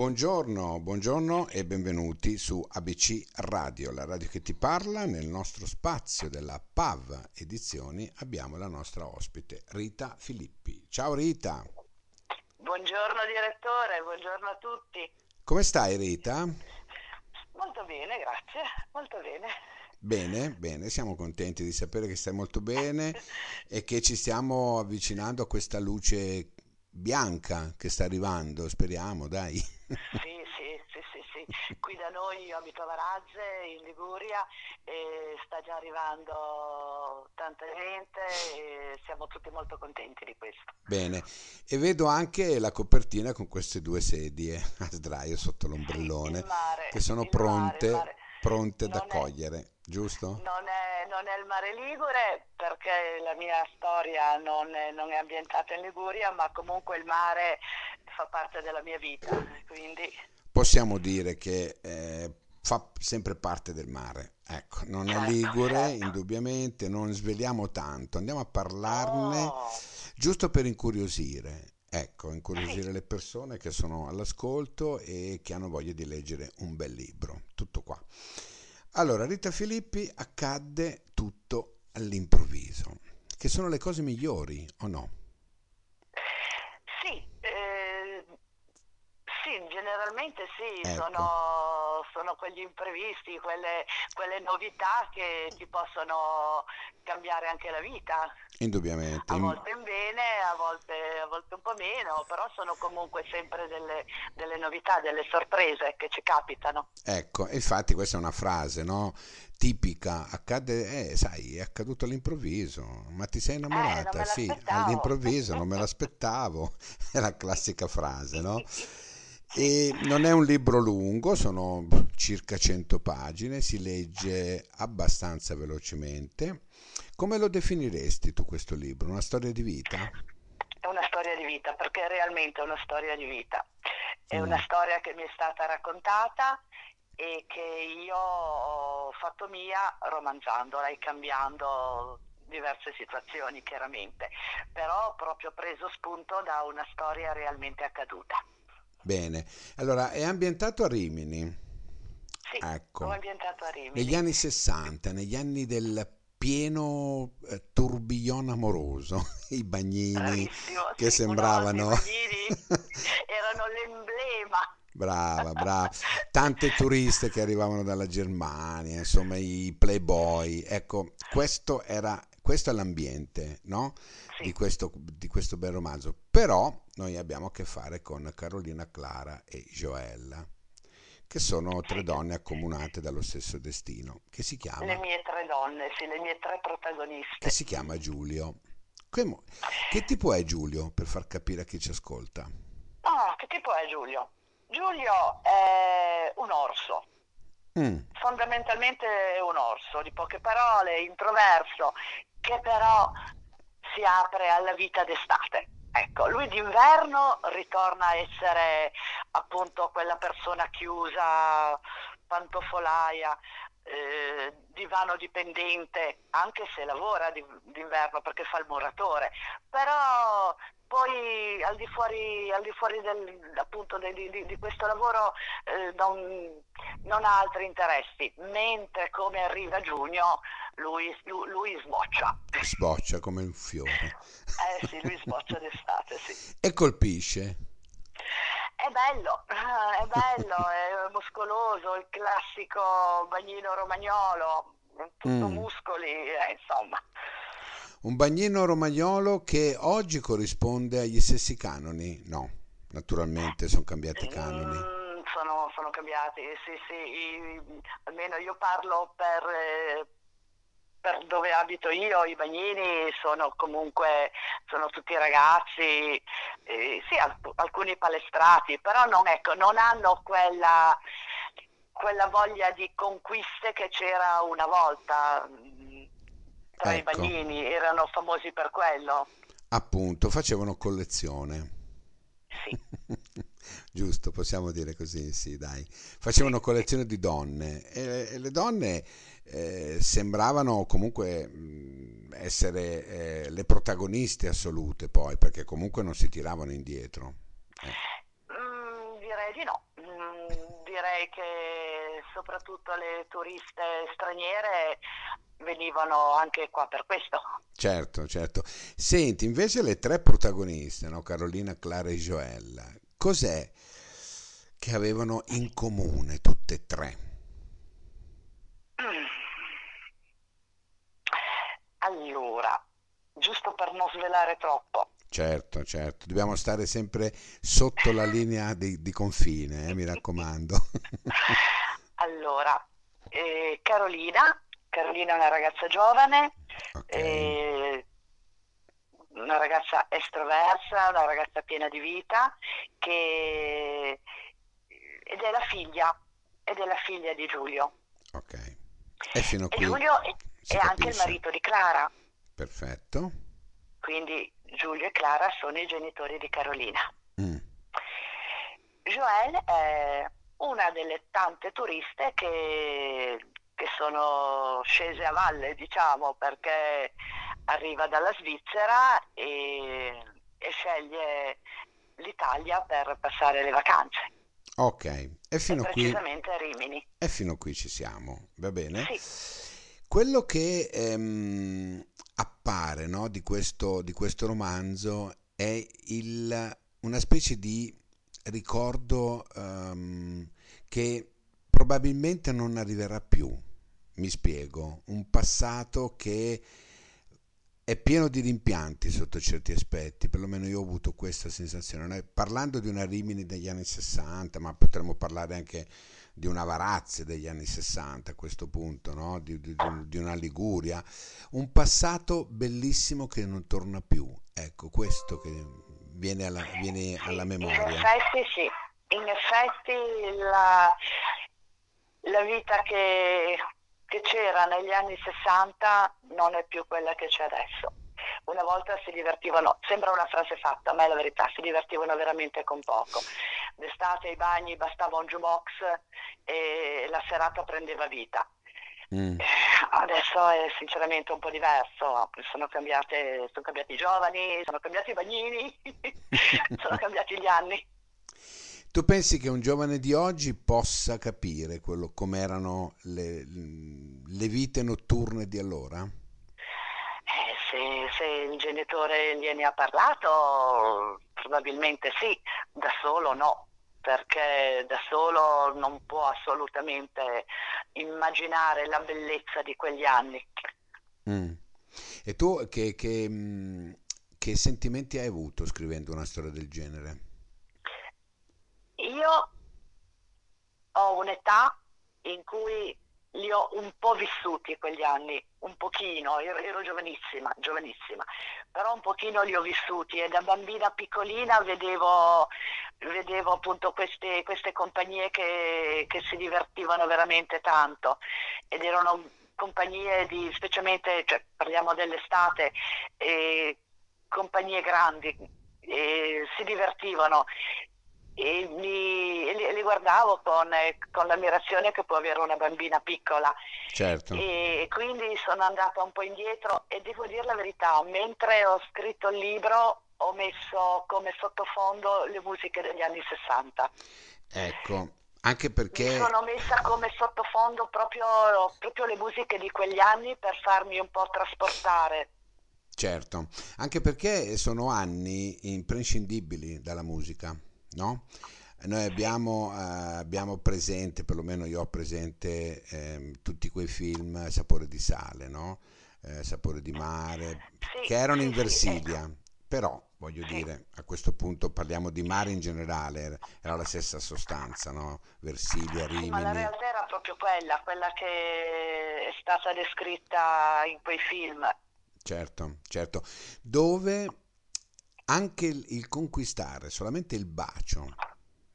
Buongiorno, buongiorno e benvenuti su ABC Radio, la radio che ti parla. Nel nostro spazio della PAV Edizioni abbiamo la nostra ospite Rita Filippi. Ciao Rita. Buongiorno direttore, buongiorno a tutti. Come stai Rita? Molto bene, grazie, molto bene. Bene, bene, siamo contenti di sapere che stai molto bene e che ci stiamo avvicinando a questa luce bianca che sta arrivando, speriamo, dai. Sì, sì, sì, sì, sì. Qui da noi io abito a Varazze, in Liguria, e sta già arrivando tanta gente e siamo tutti molto contenti di questo. Bene, e vedo anche la copertina con queste due sedie a sdraio sotto l'ombrellone Sì, mare, che sono mare, pronte, il mare. pronte ad Non è- accogliere, giusto? Non è, non è il mare Ligure perché la mia storia non è, non è ambientata in Liguria, ma comunque il mare fa parte della mia vita, quindi Possiamo dire che eh, fa sempre parte del mare. Ecco, non è Certo, ligure, certo. indubbiamente, non sveliamo tanto, andiamo a parlarne Oh, giusto per incuriosire. Ecco, incuriosire le persone che sono all'ascolto e che hanno voglia di leggere un bel libro. Tutto qua. Allora, Rita Filippi accadde tutto all'improvviso, che sono le cose migliori, o no? Sì, eh, sì, generalmente sì, Ecco. sono, sono quegli imprevisti, quelle, quelle novità che ti possono cambiare anche la vita, Indubbiamente. a volte in bene, a volte, a volte un po' meno, però sono comunque sempre delle, delle novità, delle sorprese che ci capitano. Ecco, infatti questa è una frase, no? Tipica, accade, eh, sai, è accaduto all'improvviso, ma ti sei Eh, innamorata? me Sì, all'improvviso, non me l'aspettavo, è la classica frase, no? E non è un libro lungo, sono circa 100 pagine, si legge abbastanza velocemente. Come lo definiresti tu questo libro? Una storia di vita? È una storia di vita, perché è realmente una storia di vita. È Mm. una storia che mi è stata raccontata e che io ho fatto mia romanzandola e cambiando diverse situazioni, chiaramente. Però ho proprio preso spunto da una storia realmente accaduta. Bene, allora è ambientato a Rimini, Sì, ecco. ambientato a Rimini. Negli anni 60, negli anni del pieno eh, tourbillon amoroso, i bagnini Bravissimo, che sì, sembravano... Bagnini erano l'emblema. Brava, brava. Tante turiste che arrivavano dalla Germania, insomma, i playboy. Ecco, questo era, questo è l'ambiente, no? Sì. Di questo, di questo bel romanzo. Però noi abbiamo a che fare con Carolina Clara e Joella, che sono tre Sì. donne accomunate dallo stesso destino, che si Le chiama, mie tre donne, sì, le mie tre protagoniste. che si chiama Giulio. Che, che tipo è Giulio, per far capire a chi ci ascolta? Ah, che tipo è Giulio? Giulio è un orso, Mm, fondamentalmente è un orso, di poche parole, introverso, che però si apre alla vita d'estate. Ecco, lui d'inverno ritorna a essere appunto quella persona chiusa, pantofolaia, eh, divano dipendente, anche se lavora di- d'inverno perché fa il muratore, però poi al di fuori, al di fuori del- appunto di, di- di questo lavoro eh, non, non ha altri interessi, mentre come arriva giugno lui, lui- lui sboccia. sboccia come un fiore. Eh sì, lui sboccia d'estate, sì. E colpisce. È bello, è bello, è muscoloso, il classico bagnino romagnolo, tutto Mm. muscoli, eh, insomma. Un bagnino romagnolo che oggi corrisponde agli stessi canoni? No, naturalmente sono cambiati i canoni. Mm, sono, sono cambiati, sì, sì, i- almeno io parlo per, eh, per dove abito io, i bagnini sono comunque, sono tutti ragazzi, eh, sì, alc- alcuni palestrati, però non, ecco, non hanno quella, quella voglia di conquiste che c'era una volta. Mm, Tra i Ecco. bagnini erano famosi per quello. Appunto, facevano collezione. Sì. Giusto, possiamo dire così, sì, dai. Facevano collezione di donne e, e le donne eh, sembravano comunque mh, essere eh, le protagoniste assolute poi, perché comunque non si tiravano indietro. Eh, Mm, direi di no, direi che soprattutto le turiste straniere venivano anche qua per questo. Certo, certo. Senti, invece le tre protagoniste, no? Carolina, Clara e Joella, cos'è che avevano in comune tutte e tre? Mm. Allora, giusto per non svelare troppo. Certo, certo, dobbiamo stare sempre sotto la linea di, di confine, eh, mi raccomando. allora, eh, Carolina, Carolina è una ragazza giovane, Ok, eh, una ragazza estroversa, una ragazza piena di vita, che... ed è la figlia, ed è la figlia di Giulio. ok. E fino a E qui Giulio è, è anche il marito di Clara, Perfetto. quindi Giulio e Clara sono i genitori di Carolina. Mm, Joël è una delle tante turiste che, che sono scese a valle, diciamo, perché arriva dalla Svizzera e, e sceglie l'Italia per passare le vacanze, Ok, e e fino a qui, precisamente a Rimini. e fino qui ci siamo, va bene? Sì, Quello che ehm, appare, no, di questo, di questo romanzo è il- una specie di ricordo ehm, che probabilmente non arriverà più. Mi spiego, un passato che è pieno di rimpianti sotto certi aspetti, perlomeno io ho avuto questa sensazione. Noi, parlando di una Rimini degli anni 60, ma potremmo parlare anche di una Varazze degli anni 60 a questo punto, no? di- di- di una Liguria, un passato bellissimo che non torna più. Ecco, questo che viene alla, viene sì, alla in memoria. effetti sì, in effetti la, la vita che, che c'era negli anni 60 non è più quella che c'è adesso. Una volta si divertivano, sembra una frase fatta, ma è la verità, si divertivano veramente con poco. D'estate ai bagni bastava un jukebox e la serata prendeva vita. Mm, Adesso è sinceramente un po' diverso, sono cambiate, sono cambiati i giovani, sono cambiati i bagnini, sono cambiati gli anni. Tu pensi che un giovane di oggi possa capire quello com'erano le, le vite notturne di allora? Eh, se, se il genitore gliene ha parlato, probabilmente sì, da solo no, perché da solo non può assolutamente immaginare la bellezza di quegli anni. Mm. E tu che, che, mm, che sentimenti hai avuto scrivendo una storia del genere? Io ho un'età in cui li ho un po' vissuti quegli anni, un pochino, ero, ero giovanissima, giovanissima, però un pochino li ho vissuti e da bambina piccolina vedevo, vedevo appunto queste, queste compagnie che, che si divertivano veramente tanto ed erano compagnie di, specialmente, cioè, parliamo dell'estate, eh, compagnie grandi, eh, si divertivano e, mi, e li, li guardavo con, eh, con l'ammirazione che può avere una bambina piccola Certo. e quindi sono andata un po' indietro e devo dire la verità, mentre ho scritto il libro ho messo come sottofondo le musiche degli anni 60. Ecco, anche Mi perché sono messa come sottofondo proprio, proprio le musiche di quegli anni per farmi un po' trasportare. Certo, anche perché sono anni imprescindibili dalla musica, no? Noi abbiamo, eh, abbiamo presente, perlomeno io ho presente ehm, tutti quei film Sapore di sale, no? Eh, Sapore di mare, che sì, erano in sì, sì, ecco, Versilia, però voglio sì. dire, a questo punto parliamo di mare in generale, era la stessa sostanza, no? Versilia, Sì, ma la Rimini, realtà era proprio quella, quella che è stata descritta in quei film. certo, certo, dove anche il, il conquistare solamente il bacio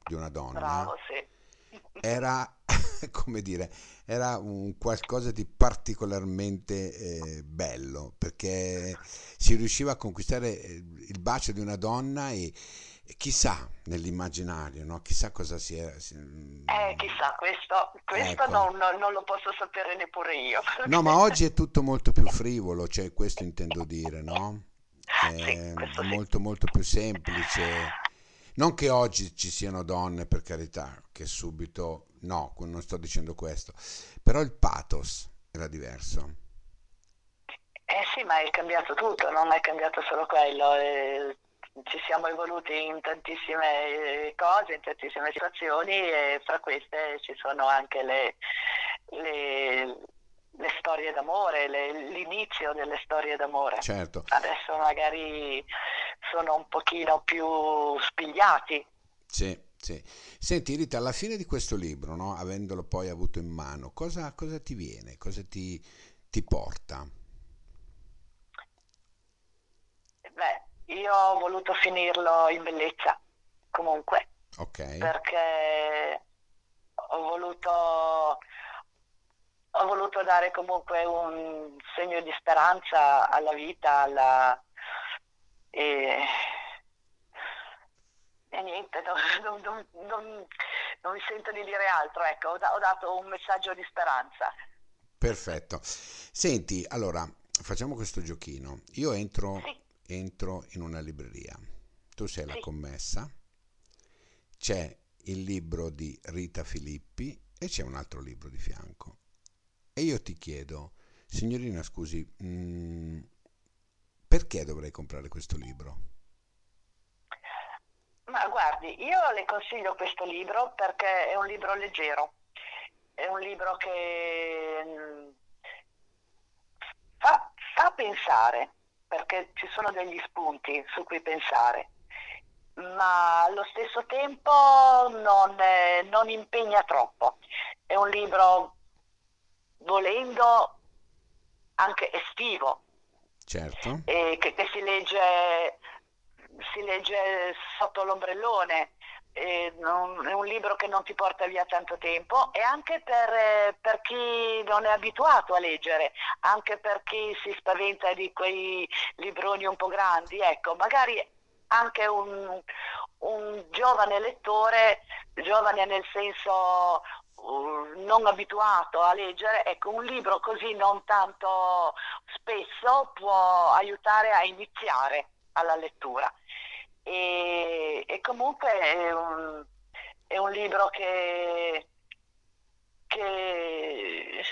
di una donna Bravo, sì. era, come dire, era un qualcosa di particolarmente eh, bello perché si riusciva a conquistare eh, il bacio di una donna e, e chissà nell'immaginario, no? Chissà cosa si era. si- Eh, chissà, questo, questo Ecco. non, non- non lo posso sapere neppure io. No, ma oggi è tutto molto più frivolo, cioè questo intendo dire, no? Sì, È questo sì. molto molto più semplice. Non che oggi ci siano donne, per carità, che subito no, non sto dicendo questo, però il pathos era diverso. Eh sì, ma è cambiato tutto, non è cambiato solo quello. Eh, ci siamo evoluti in tantissime cose, in tantissime situazioni e fra queste ci sono anche le, le, le storie d'amore, le, l'inizio delle storie d'amore. Certo. Adesso magari sono un pochino più spigliati. Sì, sì. Senti Rita, alla fine di questo libro, no, avendolo poi avuto in mano, cosa, cosa ti viene? Cosa ti, ti porta? Beh, io ho voluto finirlo in bellezza, comunque. Ok. Perché ho voluto, ho voluto dare comunque un segno di speranza alla vita, alla, e, e niente, non, non, non, non, mi sento di dire altro, ecco, ho, ho dato un messaggio di speranza. Perfetto. Senti, allora, facciamo questo giochino. Io entro, sì. entro in una libreria, tu sei la Sì. commessa, c'è il libro di Rita Filippi e c'è un altro libro di fianco. E io ti chiedo, signorina, scusi, mm, perché dovrei comprare questo libro? Ma guardi, io le consiglio questo libro perché è un libro leggero, è un libro che mm, fa, fa pensare, perché ci sono degli spunti su cui pensare, ma allo stesso tempo non, non impegna troppo. È un libro, volendo, anche estivo, Certo, che, che si legge, si legge sotto l'ombrellone. e non- è un libro che non ti porta via tanto tempo e anche per, eh, per chi non è abituato a leggere, anche per chi si spaventa di quei libroni un po' grandi, ecco, magari anche un, un giovane lettore, giovane nel senso non abituato a leggere, ecco, un libro così non tanto spesso può aiutare a iniziare alla lettura. E, e comunque è un, è un libro che, che,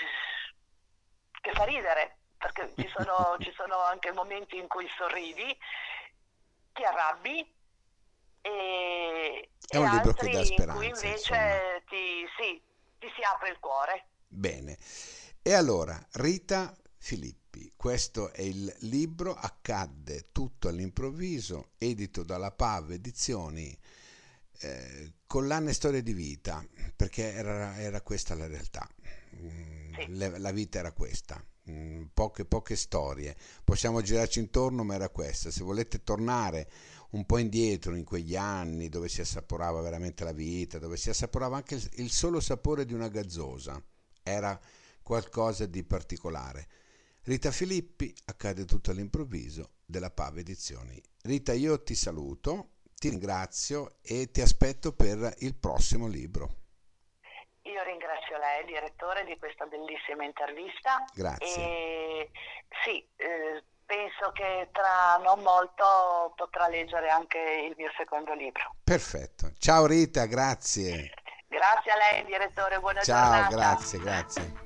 che fa ridere, perché ci sono, ci sono anche momenti in cui sorridi, ti arrabbi e, È e un libro che altri dà in cui speranza, invece ti, sì, ti si apre il cuore. bene. E allora, Rita Filippi, questo è il libro Accadde tutto all'improvviso, edito dalla PAV Edizioni, eh, collane storie di vita, perché era, era questa la realtà. Mm, Sì. le- la vita era questa. Mm, Poche, poche storie, possiamo girarci intorno, ma era questa. Se volete tornare un po' indietro in quegli anni dove si assaporava veramente la vita, dove si assaporava anche il, solo sapore di una gazzosa, era qualcosa di particolare. Rita Filippi, accade tutto all'improvviso, della Pave Edizioni. Rita, io ti saluto, ti ringrazio e ti aspetto per il prossimo libro. Io ringrazio lei, direttore, di questa bellissima intervista. Grazie. E sì, eh, penso che tra non molto potrà leggere anche il mio secondo libro. Perfetto. Ciao Rita, grazie. Grazie a lei, direttore, buona Ciao, Ciao, grazie, grazie.